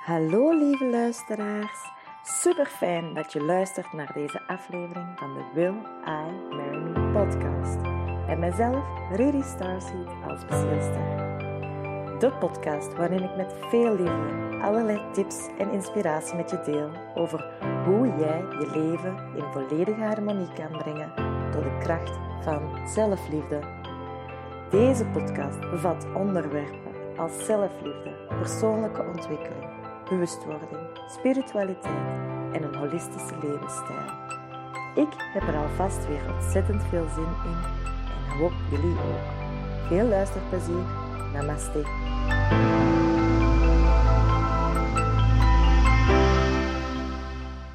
Hallo lieve luisteraars. Super fijn dat je luistert naar deze aflevering van de Will I Marry Me podcast. En mijzelf, Rudy Starseed, als bezielster. De podcast waarin ik met veel liefde allerlei tips en inspiratie met je deel over hoe jij je leven in volledige harmonie kan brengen door de kracht van zelfliefde. Deze podcast bevat onderwerpen als zelfliefde, persoonlijke ontwikkeling, bewustwording, spiritualiteit en een holistische levensstijl. Ik heb er alvast weer ontzettend veel zin in en hoop jullie ook. Veel luisterplezier. Namaste.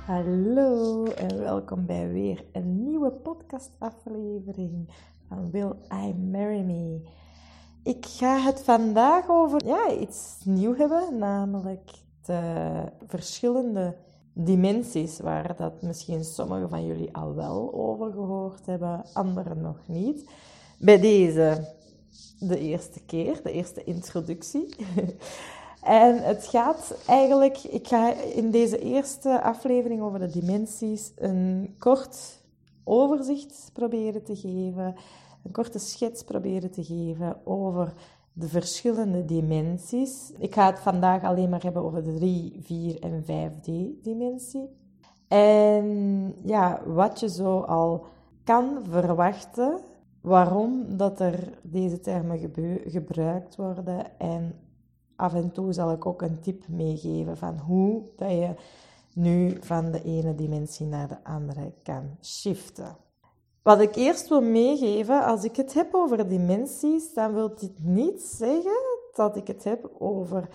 Hallo en welkom bij weer een nieuwe podcastaflevering van Will I Marry Me? Ik ga het vandaag over ja, iets nieuw hebben, namelijk de verschillende dimensies waar dat misschien sommigen van jullie al wel over gehoord hebben, anderen nog niet. Bij deze de eerste keer, de eerste introductie. en het gaat eigenlijk, ik ga in deze eerste aflevering over de dimensies een kort overzicht proberen te geven, een korte schets proberen te geven over de verschillende dimensies. Ik ga het vandaag alleen maar hebben over de 3, 4 en 5D-dimensie. En ja, wat je zo al kan verwachten, waarom dat er deze termen gebruikt worden en af en toe zal ik ook een tip meegeven van hoe dat je nu van de ene dimensie naar de andere kan shiften. Wat ik eerst wil meegeven, als ik het heb over dimensies, dan wil dit niet zeggen dat ik het heb over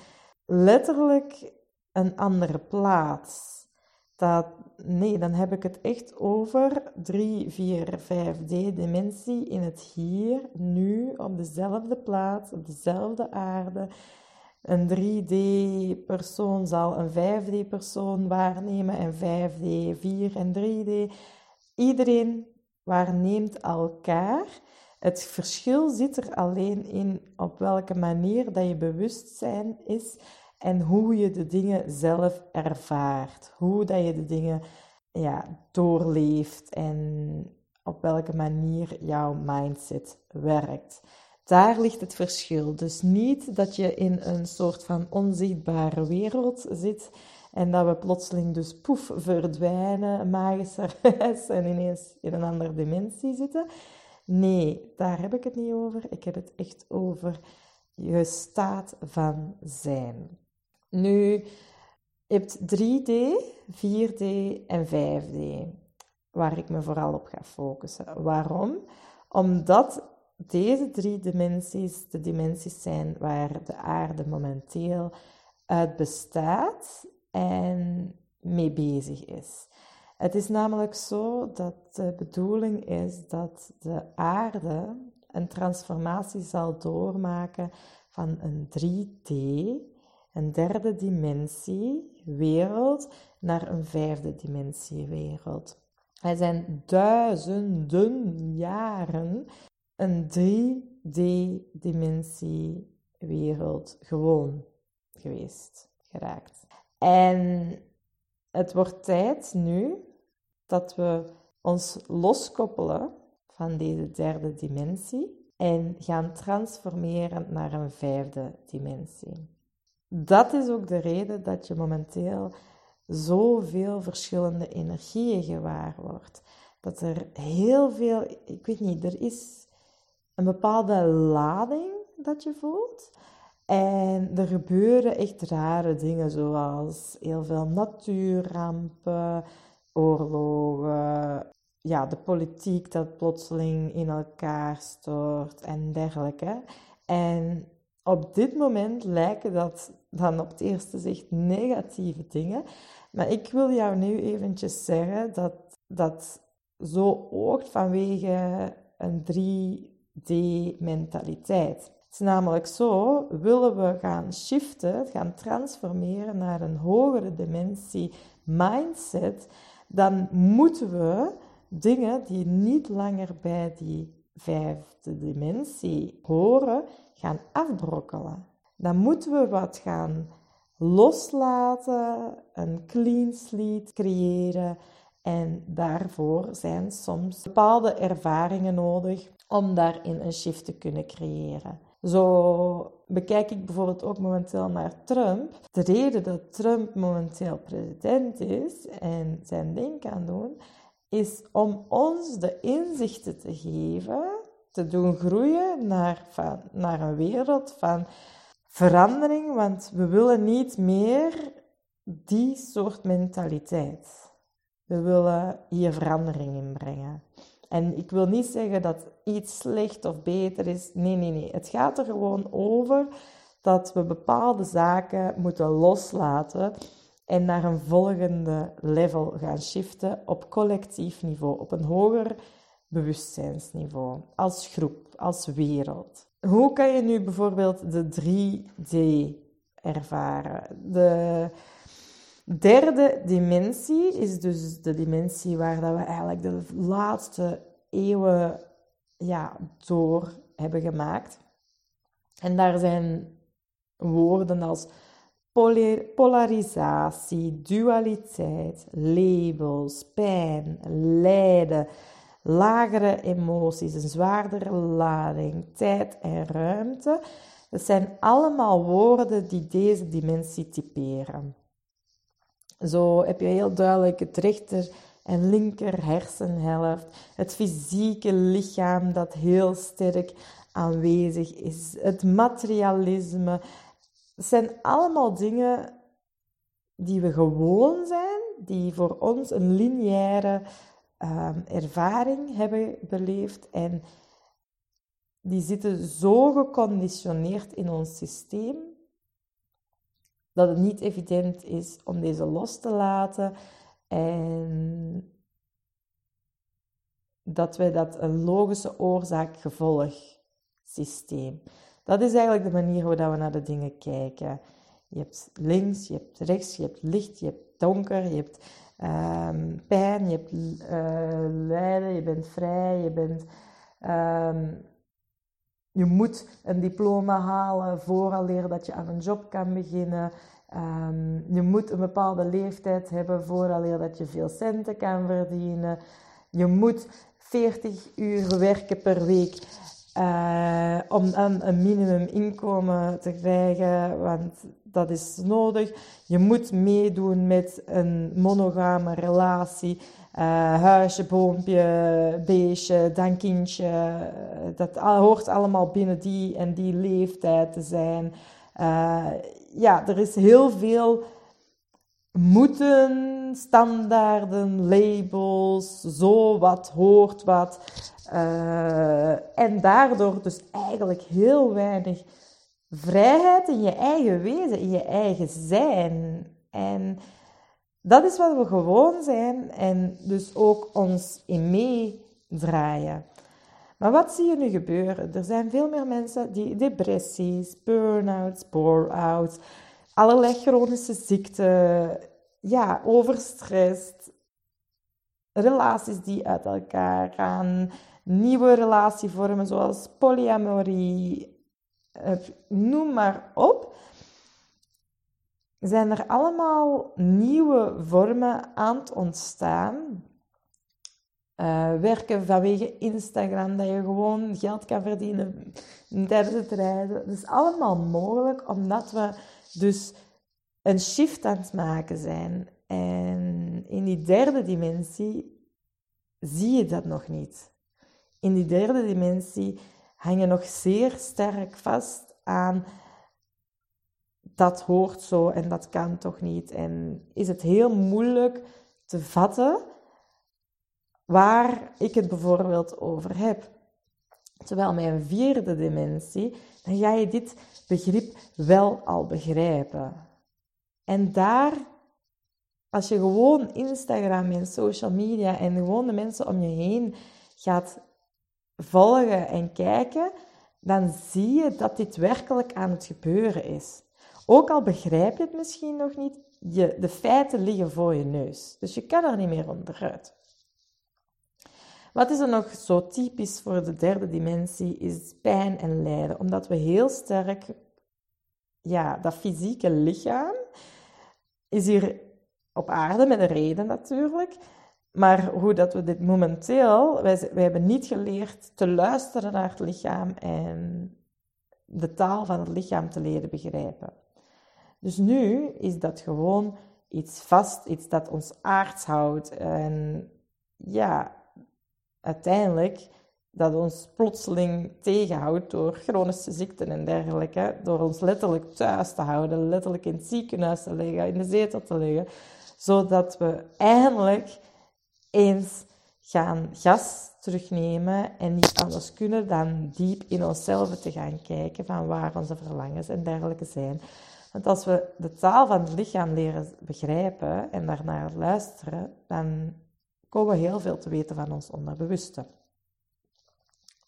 letterlijk een andere plaats. Dat, nee, dan heb ik het echt over 3, 4, 5D dimensie in het hier, nu, op dezelfde plaats, op dezelfde aarde. Een 3D-persoon zal een 5D-persoon waarnemen en 5D, 4 en 3D. Iedereen waarneemt elkaar. Het verschil zit er alleen in op welke manier dat je bewustzijn is en hoe je de dingen zelf ervaart. Hoe dat je de dingen ja, doorleeft en op welke manier jouw mindset werkt. Daar ligt het verschil. Dus niet dat je in een soort van onzichtbare wereld zit en dat we plotseling dus poef verdwijnen, magischerwijs, en ineens in een andere dimensie zitten. Nee, daar heb ik het niet over. Ik heb het echt over je staat van zijn. Nu, je hebt 3D, 4D en 5D, waar ik me vooral op ga focussen. Waarom? Omdat deze drie dimensies de dimensies zijn waar de aarde momenteel uit bestaat en mee bezig is. Het is namelijk zo dat de bedoeling is dat de aarde een transformatie zal doormaken van een 3D, een derde dimensie wereld, naar een vijfde dimensie wereld. Er zijn duizenden jaren een 3D-dimensie wereld gewoon geweest, geraakt. En het wordt tijd nu dat we ons loskoppelen van deze derde dimensie en gaan transformeren naar een vijfde dimensie. Dat is ook de reden dat je momenteel zoveel verschillende energieën gewaar wordt. Dat er heel veel, ik weet niet, er is een bepaalde lading dat je voelt. En er gebeuren echt rare dingen, zoals heel veel natuurrampen, oorlogen, ja, de politiek dat plotseling in elkaar stort en dergelijke. En op dit moment lijken dat dan op het eerste zicht negatieve dingen. Maar ik wil jou nu eventjes zeggen dat dat zo oogt vanwege een 3D-mentaliteit. Het is namelijk zo, willen we gaan shiften, gaan transformeren naar een hogere dimensie mindset, dan moeten we dingen die niet langer bij die vijfde dimensie horen, gaan afbrokkelen. Dan moeten we wat gaan loslaten, een clean slate creëren. En daarvoor zijn soms bepaalde ervaringen nodig om daarin een shift te kunnen creëren. Zo bekijk ik bijvoorbeeld ook momenteel naar Trump. De reden dat Trump momenteel president is en zijn ding kan doen, is om ons de inzichten te geven, te doen groeien naar, van, naar een wereld van verandering, want we willen niet meer die soort mentaliteit. We willen hier verandering in brengen. En ik wil niet zeggen dat iets slecht of beter is. Nee, nee, nee. Het gaat er gewoon over dat we bepaalde zaken moeten loslaten en naar een volgende level gaan shiften op collectief niveau, op een hoger bewustzijnsniveau, als groep, als wereld. Hoe kan je nu bijvoorbeeld de 3D ervaren? De derde dimensie is dus de dimensie waar dat we eigenlijk de laatste eeuwen ja, door hebben gemaakt. En daar zijn woorden als polarisatie, dualiteit, labels, pijn, lijden, lagere emoties, een zwaardere lading, tijd en ruimte. Dat zijn allemaal woorden die deze dimensie typeren. Zo heb je heel duidelijk het rechter en linker hersenhelft, het fysieke lichaam dat heel sterk aanwezig is, het materialisme. Het zijn allemaal dingen die we gewoon zijn, die voor ons een lineaire um, ervaring hebben beleefd en die zitten zo geconditioneerd in ons systeem dat het niet evident is om deze los te laten en dat wij dat een logische oorzaak-gevolg systeem. Dat is eigenlijk de manier waarop we naar de dingen kijken. Je hebt links, je hebt rechts, je hebt licht, je hebt donker, je hebt um, pijn, je hebt uh, lijden, je bent vrij, je bent... Um, je moet een diploma halen vooraleer dat je aan een job kan beginnen. Um, je moet een bepaalde leeftijd hebben vooraleer dat je veel centen kan verdienen. Je moet 40 uur werken per week uh, om dan een minimuminkomen te krijgen, want dat is nodig. Je moet meedoen met een monogame relatie. Uh, huisje, boompje, beestje, dan kindje. Dat hoort allemaal binnen die en die leeftijd te zijn. Ja, er is heel veel moeten, standaarden, labels, zo wat hoort wat. Uh, en daardoor dus eigenlijk heel weinig vrijheid in je eigen wezen, in je eigen zijn. En dat is wat we gewoon zijn en dus ook ons in meedraaien. Maar wat zie je nu gebeuren? Er zijn veel meer mensen die depressies, burn-outs, bore-outs, allerlei chronische ziekten, ja, overstrest, relaties die uit elkaar gaan, nieuwe relatievormen zoals polyamorie, eh, noem maar op. Zijn er allemaal nieuwe vormen aan het ontstaan uh, werken vanwege Instagram, dat je gewoon geld kan verdienen tijdens het rijden. Dat is allemaal mogelijk omdat we dus een shift aan het maken zijn. En in die derde dimensie zie je dat nog niet. In die derde dimensie hang je nog zeer sterk vast aan dat hoort zo en dat kan toch niet. En is het heel moeilijk te vatten waar ik het bijvoorbeeld over heb. Terwijl mijn vierde dimensie, dan ga je dit begrip wel al begrijpen. En daar, als je gewoon Instagram en social media en gewoon de mensen om je heen gaat volgen en kijken, dan zie je dat dit werkelijk aan het gebeuren is. Ook al begrijp je het misschien nog niet, je, de feiten liggen voor je neus. Dus je kan er niet meer onderuit. Wat is er nog zo typisch voor de derde dimensie is pijn en lijden, omdat we heel sterk ja, dat fysieke lichaam is hier op aarde met een reden natuurlijk. Maar hoe dat we dit momenteel, wij, wij hebben niet geleerd te luisteren naar het lichaam en de taal van het lichaam te leren begrijpen. Dus nu is dat gewoon iets vast, iets dat ons aards houdt. En ja, uiteindelijk dat ons plotseling tegenhoudt door chronische ziekten en dergelijke. Door ons letterlijk thuis te houden, letterlijk in het ziekenhuis te liggen, in de zetel te liggen. Zodat we eindelijk eens gaan gas terugnemen en niet anders kunnen dan diep in onszelf te gaan kijken van waar onze verlangens en dergelijke zijn. Want als we de taal van het lichaam leren begrijpen en daarnaar luisteren, dan komen we heel veel te weten van ons onderbewuste.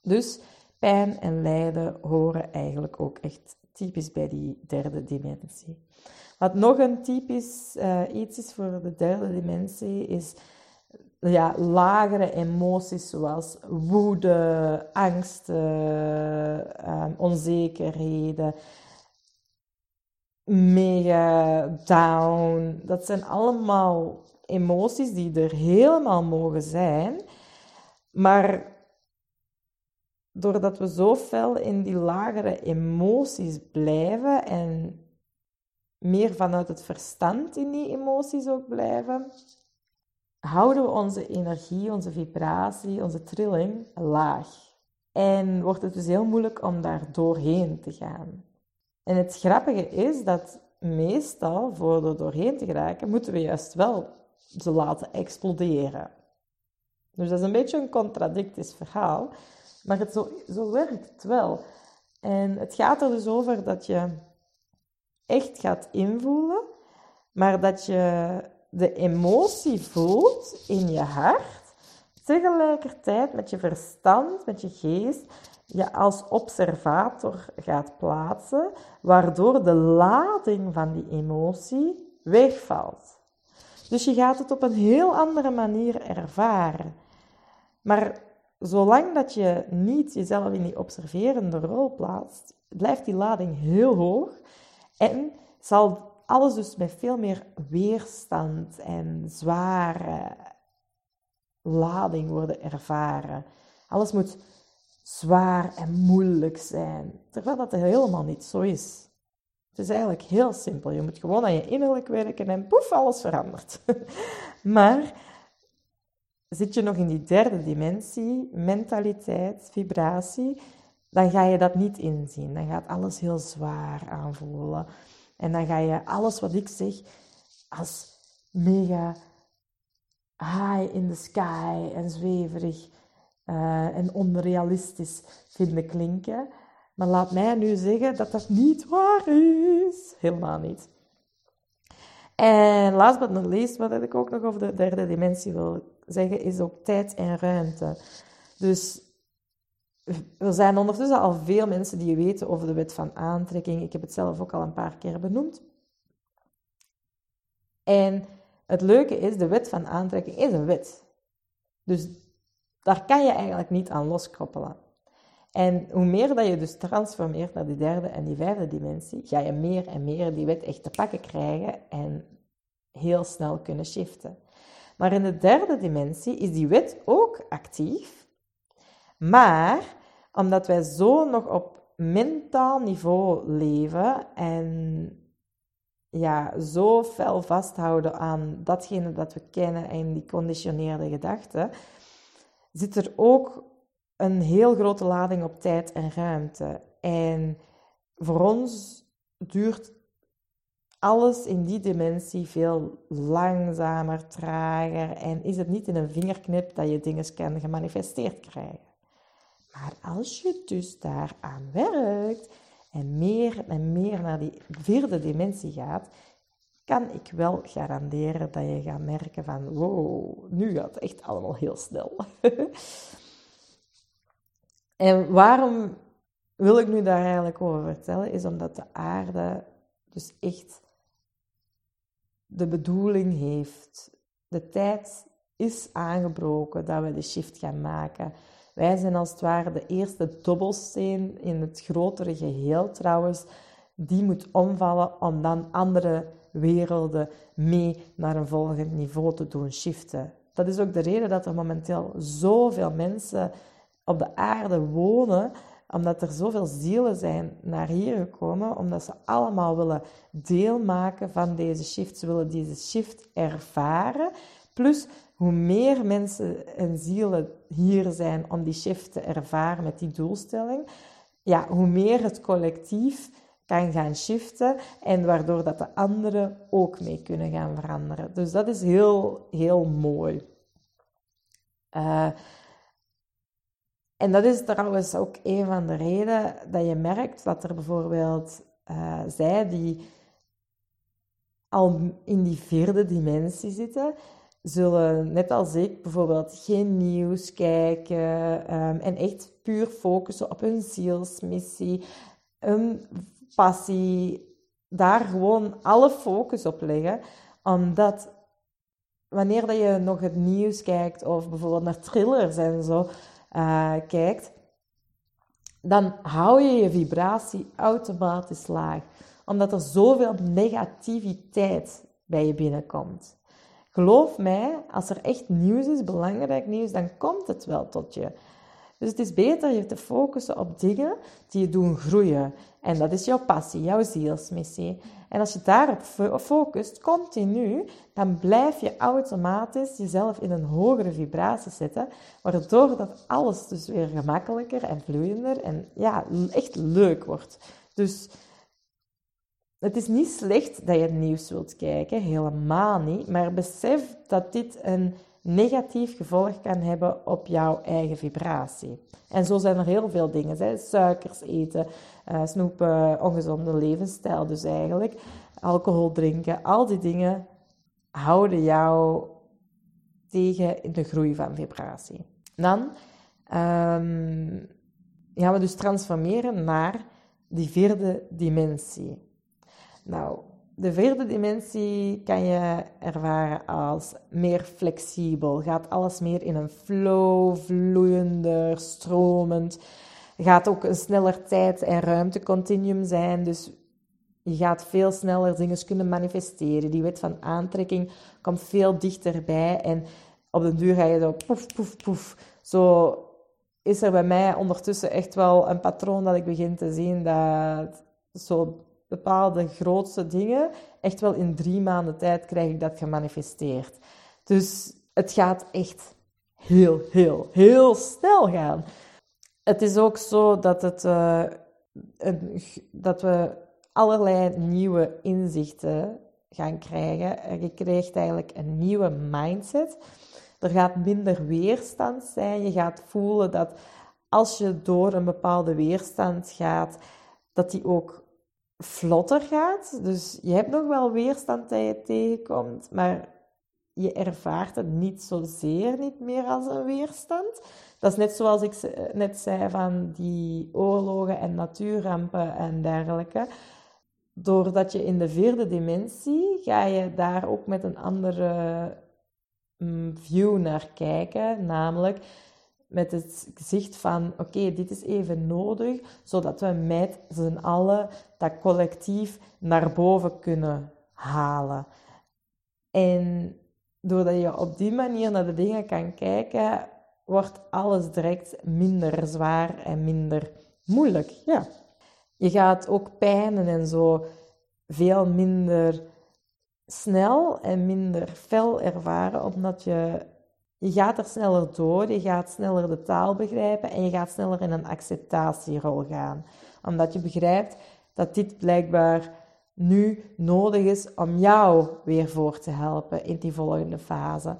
Dus pijn en lijden horen eigenlijk ook echt typisch bij die derde dimensie. Wat nog een typisch uh, iets is voor de derde dimensie, is ja, lagere emoties zoals woede, angst, uh, onzekerheden, mega down. Dat zijn allemaal emoties die er helemaal mogen zijn, maar doordat we zo fel in die lagere emoties blijven en meer vanuit het verstand in die emoties ook blijven, houden we onze energie, onze vibratie, onze trilling laag. En wordt het dus heel moeilijk om daar doorheen te gaan. En het grappige is dat meestal, voor er doorheen te geraken, moeten we juist wel ze laten exploderen. Dus dat is een beetje een contradictisch verhaal, maar het zo, zo werkt het wel. En het gaat er dus over dat je echt gaat invoelen, maar dat je de emotie voelt in je hart, tegelijkertijd met je verstand, met je geest, je als observator gaat plaatsen, waardoor de lading van die emotie wegvalt. Dus je gaat het op een heel andere manier ervaren. Maar zolang dat je niet jezelf in die observerende rol plaatst, blijft die lading heel hoog en zal alles dus met veel meer weerstand en zware lading worden ervaren. Alles moet zwaar en moeilijk zijn, terwijl dat helemaal niet zo is. Het is eigenlijk heel simpel. Je moet gewoon aan je innerlijk werken en poef, alles verandert. maar zit je nog in die derde dimensie, mentaliteit, vibratie, dan ga je dat niet inzien. Dan gaat alles heel zwaar aanvoelen. En dan ga je alles wat ik zeg als mega high in the sky en zweverig uh, en onrealistisch vinden klinken. Maar laat mij nu zeggen dat dat niet waar is. Helemaal niet. En last but not least, wat ik ook nog over de derde dimensie wil zeggen, is ook tijd en ruimte. Dus er zijn ondertussen al veel mensen die weten over de wet van aantrekking. Ik heb het zelf ook al een paar keer benoemd. En het leuke is, de wet van aantrekking is een wet. Dus daar kan je eigenlijk niet aan loskoppelen. En hoe meer dat je dus transformeert naar die derde en die vijfde dimensie, ga je meer en meer die wet echt te pakken krijgen en heel snel kunnen shiften. Maar in de derde dimensie is die wet ook actief, maar omdat wij zo nog op mentaal niveau leven en ja, zo fel vasthouden aan datgene dat we kennen en die conditioneerde gedachten, zit er ook een heel grote lading op tijd en ruimte. En voor ons duurt alles in die dimensie veel langzamer, trager en is het niet in een vingerknip dat je dingen kan gemanifesteerd krijgen. Maar als je dus daaraan werkt en meer en meer naar die vierde dimensie gaat, kan ik wel garanderen dat je gaat merken van wow, nu gaat het echt allemaal heel snel. en waarom wil ik nu daar eigenlijk over vertellen, is omdat de aarde dus echt de bedoeling heeft. De tijd is aangebroken dat we de shift gaan maken. Wij zijn als het ware de eerste dobbelsteen in het grotere geheel trouwens, die moet omvallen om dan andere werelden mee naar een volgend niveau te doen shiften. Dat is ook de reden dat er momenteel zoveel mensen op de aarde wonen, omdat er zoveel zielen zijn naar hier gekomen, omdat ze allemaal willen deelmaken van deze shift. Ze willen deze shift ervaren. Plus, hoe meer mensen en zielen hier zijn om die shift te ervaren met die doelstelling, ja, hoe meer het collectief kan gaan shiften en waardoor dat de anderen ook mee kunnen gaan veranderen. Dus dat is heel, heel mooi. Uh, en dat is trouwens ook een van de redenen dat je merkt dat er bijvoorbeeld uh, zij die al in die vierde dimensie zitten, zullen net als ik bijvoorbeeld geen nieuws kijken um, en echt puur focussen op hun zielsmissie, hun passie, daar gewoon alle focus op leggen, omdat wanneer dat je nog het nieuws kijkt of bijvoorbeeld naar thrillers en zo uh, kijkt, dan hou je je vibratie automatisch laag, omdat er zoveel negativiteit bij je binnenkomt. Geloof mij, als er echt nieuws is, belangrijk nieuws, dan komt het wel tot je. Dus het is beter je te focussen op dingen die je doen groeien. En dat is jouw passie, jouw zielsmissie. En als je daarop focust, continu, dan blijf je automatisch jezelf in een hogere vibratie zetten, waardoor dat alles dus weer gemakkelijker en vloeiender en ja, echt leuk wordt. Dus het is niet slecht dat je het nieuws wilt kijken, helemaal niet, maar besef dat dit een negatief gevolg kan hebben op jouw eigen vibratie. En zo zijn er heel veel dingen. Hè? Suikers eten, uh, snoepen, ongezonde levensstijl dus eigenlijk. Alcohol drinken, al die dingen houden jou tegen in de groei van vibratie. Dan um, gaan we dus transformeren naar die vierde dimensie. Nou, de vierde dimensie kan je ervaren als meer flexibel. Gaat alles meer in een flow, vloeiender, stromend. Gaat ook een sneller tijd- en ruimtecontinuum zijn. Dus je gaat veel sneller dingen kunnen manifesteren. Die wet van aantrekking komt veel dichterbij. En op den duur ga je zo poef, poef, poef. Zo is er bij mij ondertussen echt wel een patroon dat ik begin te zien dat zo bepaalde grootste dingen, echt wel in drie maanden tijd krijg ik dat gemanifesteerd. Dus het gaat echt heel, heel, heel snel gaan. Het is ook zo dat, het, uh, een, dat we allerlei nieuwe inzichten gaan krijgen. Je krijgt eigenlijk een nieuwe mindset. Er gaat minder weerstand zijn. Je gaat voelen dat als je door een bepaalde weerstand gaat, dat die ook vlotter gaat. Dus je hebt nog wel weerstand dat je tegenkomt, maar je ervaart het niet zozeer niet meer als een weerstand. Dat is net zoals ik net zei van die oorlogen en natuurrampen en dergelijke. Doordat je in de vierde dimensie ga je daar ook met een andere mm, view naar kijken, namelijk met het gezicht van, oké, dit is even nodig, zodat we met z'n allen dat collectief naar boven kunnen halen. En doordat je op die manier naar de dingen kan kijken, wordt alles direct minder zwaar en minder moeilijk. Ja. Je gaat ook pijnen en zo veel minder snel en minder fel ervaren, omdat je je gaat er sneller door, je gaat sneller de taal begrijpen en je gaat sneller in een acceptatierol gaan. Omdat je begrijpt dat dit blijkbaar nu nodig is om jou weer voor te helpen in die volgende fase.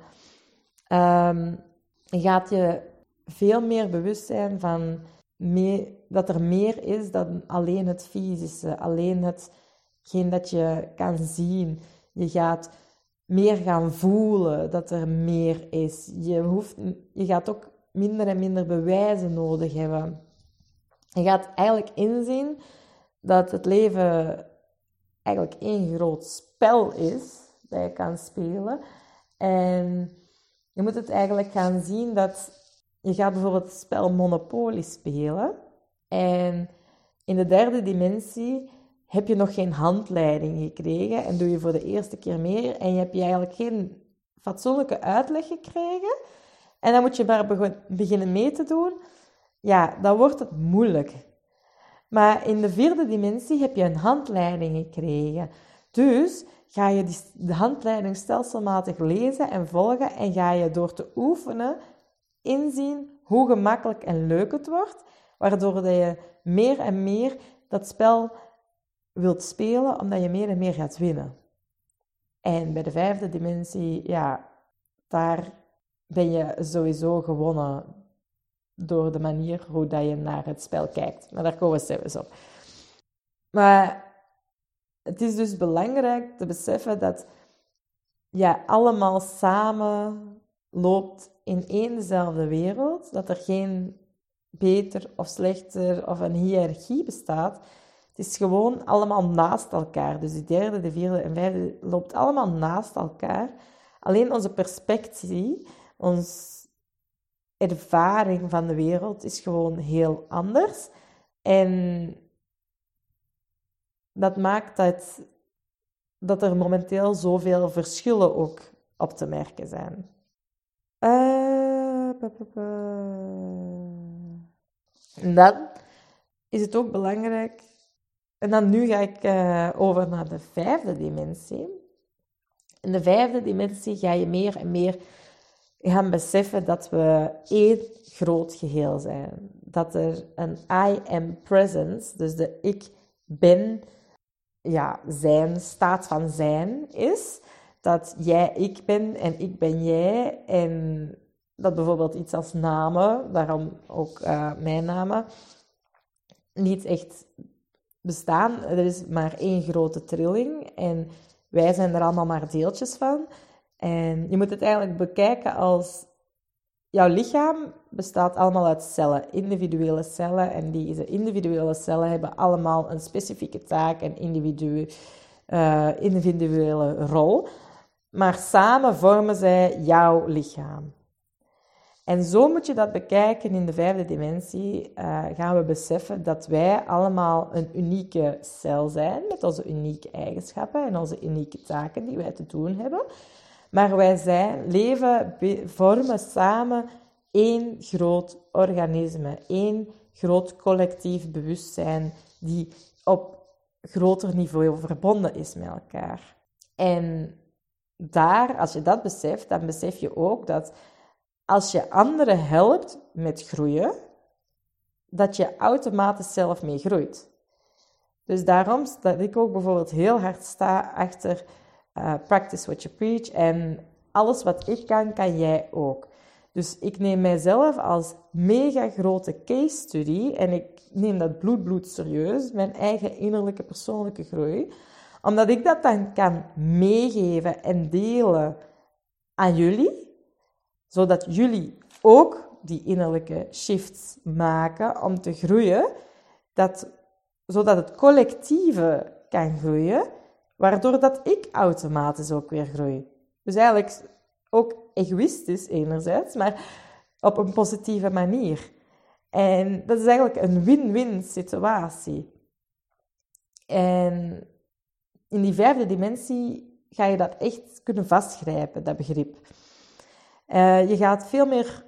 Um, je gaat je veel meer bewust zijn van dat er meer is dan alleen het fysische, alleen hetgeen dat je kan zien. Je gaat meer gaan voelen dat er meer is. Je, hoeft, je gaat ook minder en minder bewijzen nodig hebben. Je gaat eigenlijk inzien dat het leven eigenlijk één groot spel is dat je kan spelen. En je moet het eigenlijk gaan zien dat je gaat bijvoorbeeld het spel Monopoly spelen. En in de derde dimensie heb je nog geen handleiding gekregen en doe je voor de eerste keer meer en je hebt je eigenlijk geen fatsoenlijke uitleg gekregen en dan moet je maar beginnen mee te doen, ja, dan wordt het moeilijk. Maar in de vierde dimensie heb je een handleiding gekregen. Dus ga je de handleiding stelselmatig lezen en volgen en ga je door te oefenen inzien hoe gemakkelijk en leuk het wordt, waardoor je meer en meer dat spel wilt spelen, omdat je meer en meer gaat winnen. En bij de vijfde dimensie, ja, daar ben je sowieso gewonnen door de manier hoe dat je naar het spel kijkt. Maar daar komen we zelfs op. Maar het is dus belangrijk te beseffen dat je allemaal samen loopt in één dezelfde wereld. Dat er geen beter of slechter of een hiërarchie bestaat. Het is gewoon allemaal naast elkaar. Dus de derde, de vierde en vijfde loopt allemaal naast elkaar. Alleen onze perspectie, onze ervaring van de wereld is gewoon heel anders. En dat maakt dat, dat er momenteel zoveel verschillen ook op te merken zijn. Uh, en dan is het ook belangrijk. En dan nu ga ik uh, over naar de vijfde dimensie. In de vijfde dimensie ga je meer en meer gaan beseffen dat we één groot geheel zijn. Dat er een I am presence, dus de ik ben, ja, zijn, staat van zijn is. Dat jij ik ben en ik ben jij. En dat bijvoorbeeld iets als namen, daarom ook uh, mijn namen, niet echt bestaan. Er is maar één grote trilling en wij zijn er allemaal maar deeltjes van. En je moet het eigenlijk bekijken als jouw lichaam bestaat allemaal uit cellen, individuele cellen. En die individuele cellen hebben allemaal een specifieke taak en uh, individuele rol. Maar samen vormen zij jouw lichaam. En zo moet je dat bekijken in de vijfde dimensie. Uh, gaan we beseffen dat wij allemaal een unieke cel zijn met onze unieke eigenschappen en onze unieke taken die wij te doen hebben. Maar wij zijn, leven, vormen samen één groot organisme, één groot collectief bewustzijn die op groter niveau verbonden is met elkaar. En daar, als je dat beseft, dan besef je ook dat als je anderen helpt met groeien, dat je automatisch zelf mee groeit. Dus daarom dat ik ook bijvoorbeeld heel hard sta achter uh, practice what you preach en alles wat ik kan, kan jij ook. Dus ik neem mijzelf als mega grote case study en ik neem dat bloed, bloed serieus, mijn eigen innerlijke persoonlijke groei, omdat ik dat dan kan meegeven en delen aan jullie zodat jullie ook die innerlijke shifts maken om te groeien, dat, zodat het collectieve kan groeien, waardoor dat ik automatisch ook weer groei. Dus eigenlijk ook egoïstisch enerzijds, maar op een positieve manier. En dat is eigenlijk een win-win situatie. En in die vijfde dimensie ga je dat echt kunnen vastgrijpen, dat begrip. Uh, je gaat veel meer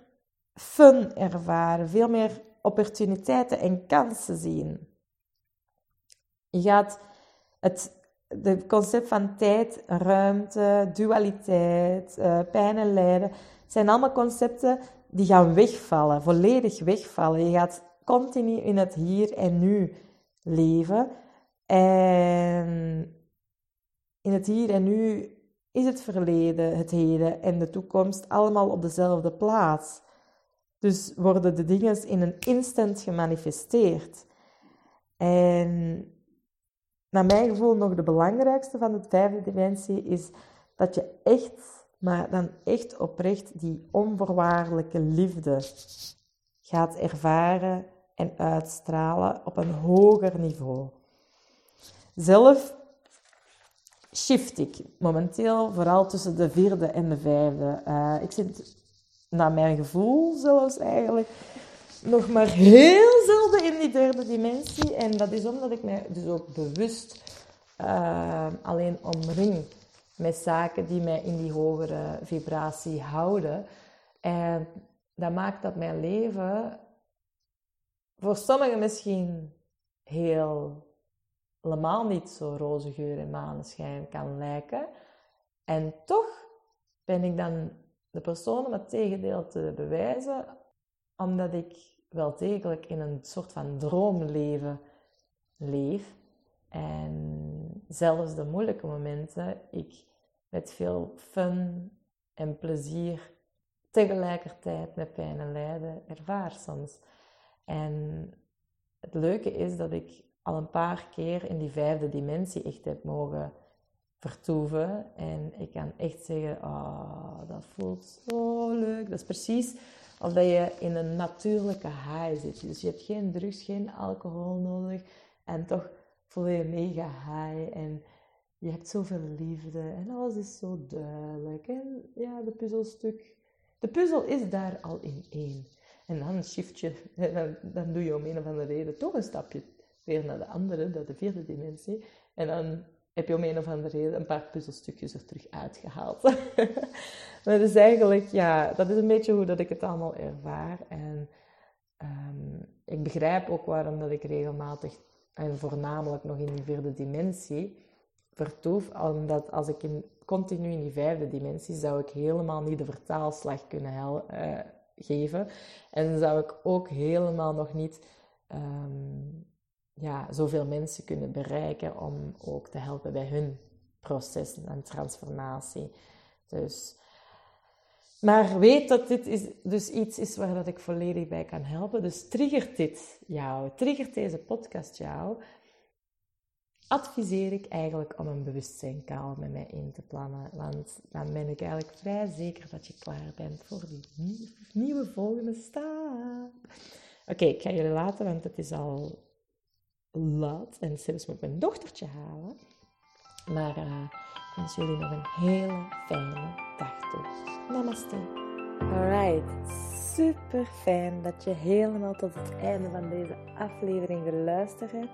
fun ervaren, veel meer opportuniteiten en kansen zien. Je gaat het de concept van tijd, ruimte, dualiteit, uh, pijn en lijden, zijn allemaal concepten die gaan wegvallen, volledig wegvallen. Je gaat continu in het hier en nu leven. En in het hier en nu is het verleden, het heden en de toekomst allemaal op dezelfde plaats. Dus worden de dingen in een instant gemanifesteerd. En naar mijn gevoel nog de belangrijkste van de vijfde dimensie is dat je echt, maar dan echt oprecht die onvoorwaardelijke liefde gaat ervaren en uitstralen op een hoger niveau. Zelf shift ik momenteel vooral tussen de vierde en de vijfde. Uh, ik zit, naar mijn gevoel zelfs eigenlijk, nog maar heel zelden in die derde dimensie. En dat is omdat ik mij dus ook bewust uh, alleen omring met zaken die mij in die hogere vibratie houden. En dat maakt dat mijn leven voor sommigen misschien heel helemaal niet zo roze geur en maneschijn kan lijken. En toch ben ik dan de persoon om het tegendeel te bewijzen, omdat ik wel degelijk in een soort van droomleven leef. En zelfs de moeilijke momenten ik met veel fun en plezier tegelijkertijd met pijn en lijden ervaar soms. En het leuke is dat ik al een paar keer in die vijfde dimensie echt heb mogen vertoeven. En ik kan echt zeggen, oh, dat voelt zo leuk. Dat is precies of dat je in een natuurlijke high zit. Dus je hebt geen drugs, geen alcohol nodig. En toch voel je mega high. En je hebt zoveel liefde. En alles is zo duidelijk. En ja, de puzzelstuk... De puzzel is daar al in één. En dan shift je, dan, dan doe je om een of andere reden toch een stapje weer naar de andere, naar de vierde dimensie. En dan heb je om een of andere reden een paar puzzelstukjes er terug uitgehaald. maar dus eigenlijk, ja, dat is een beetje hoe dat ik het allemaal ervaar. En um, ik begrijp ook waarom dat ik regelmatig, en voornamelijk nog in die vierde dimensie, vertoef. Omdat als ik in, continu in die vijfde dimensie, zou ik helemaal niet de vertaalslag kunnen hel, uh, geven. En zou ik ook helemaal nog niet... Um, ja, zoveel mensen kunnen bereiken om ook te helpen bij hun proces en transformatie. Dus, maar weet dat dit is dus iets is waar dat ik volledig bij kan helpen. Dus triggert dit jou, triggert deze podcast jou, adviseer ik eigenlijk om een bewustzijnkaal met mij in te plannen. Want dan ben ik eigenlijk vrij zeker dat je klaar bent voor die nieuwe volgende stap. Oké, ik ga jullie laten, want het is al laat en zelfs moet mijn dochtertje halen. Maar uh, ik wens jullie nog een hele fijne dag toe. Namaste. Alright, super fijn dat je helemaal tot het einde van deze aflevering geluisterd hebt.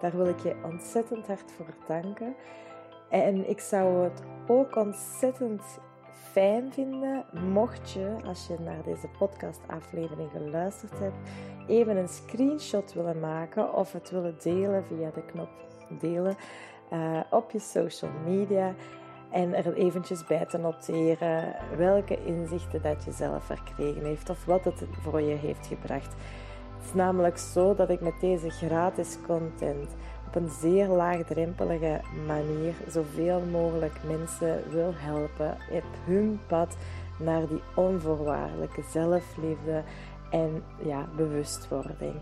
Daar wil ik je ontzettend hard voor danken. En ik zou het ook ontzettend fijn vinden mocht je, als je naar deze podcastaflevering geluisterd hebt, even een screenshot willen maken of het willen delen via de knop delen uh, op je social media en er eventjes bij te noteren welke inzichten dat je zelf verkregen heeft of wat het voor je heeft gebracht. Het is namelijk zo dat ik met deze gratis content op een zeer laagdrempelige manier zoveel mogelijk mensen wil helpen op hun pad naar die onvoorwaardelijke zelfliefde en ja, bewustwording.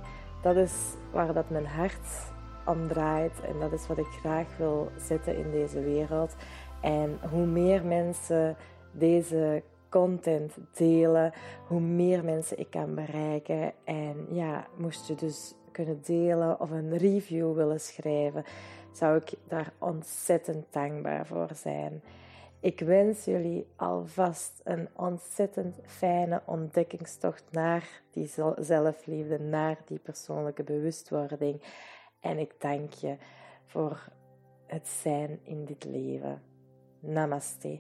Dat is waar dat mijn hart om draait en dat is wat ik graag wil zetten in deze wereld. En hoe meer mensen deze content delen, hoe meer mensen ik kan bereiken. En ja, moest je dus kunnen delen of een review willen schrijven, zou ik daar ontzettend dankbaar voor zijn. Ik wens jullie alvast een ontzettend fijne ontdekkingstocht naar die zelfliefde, naar die persoonlijke bewustwording. En ik dank je voor het zijn in dit leven. Namaste.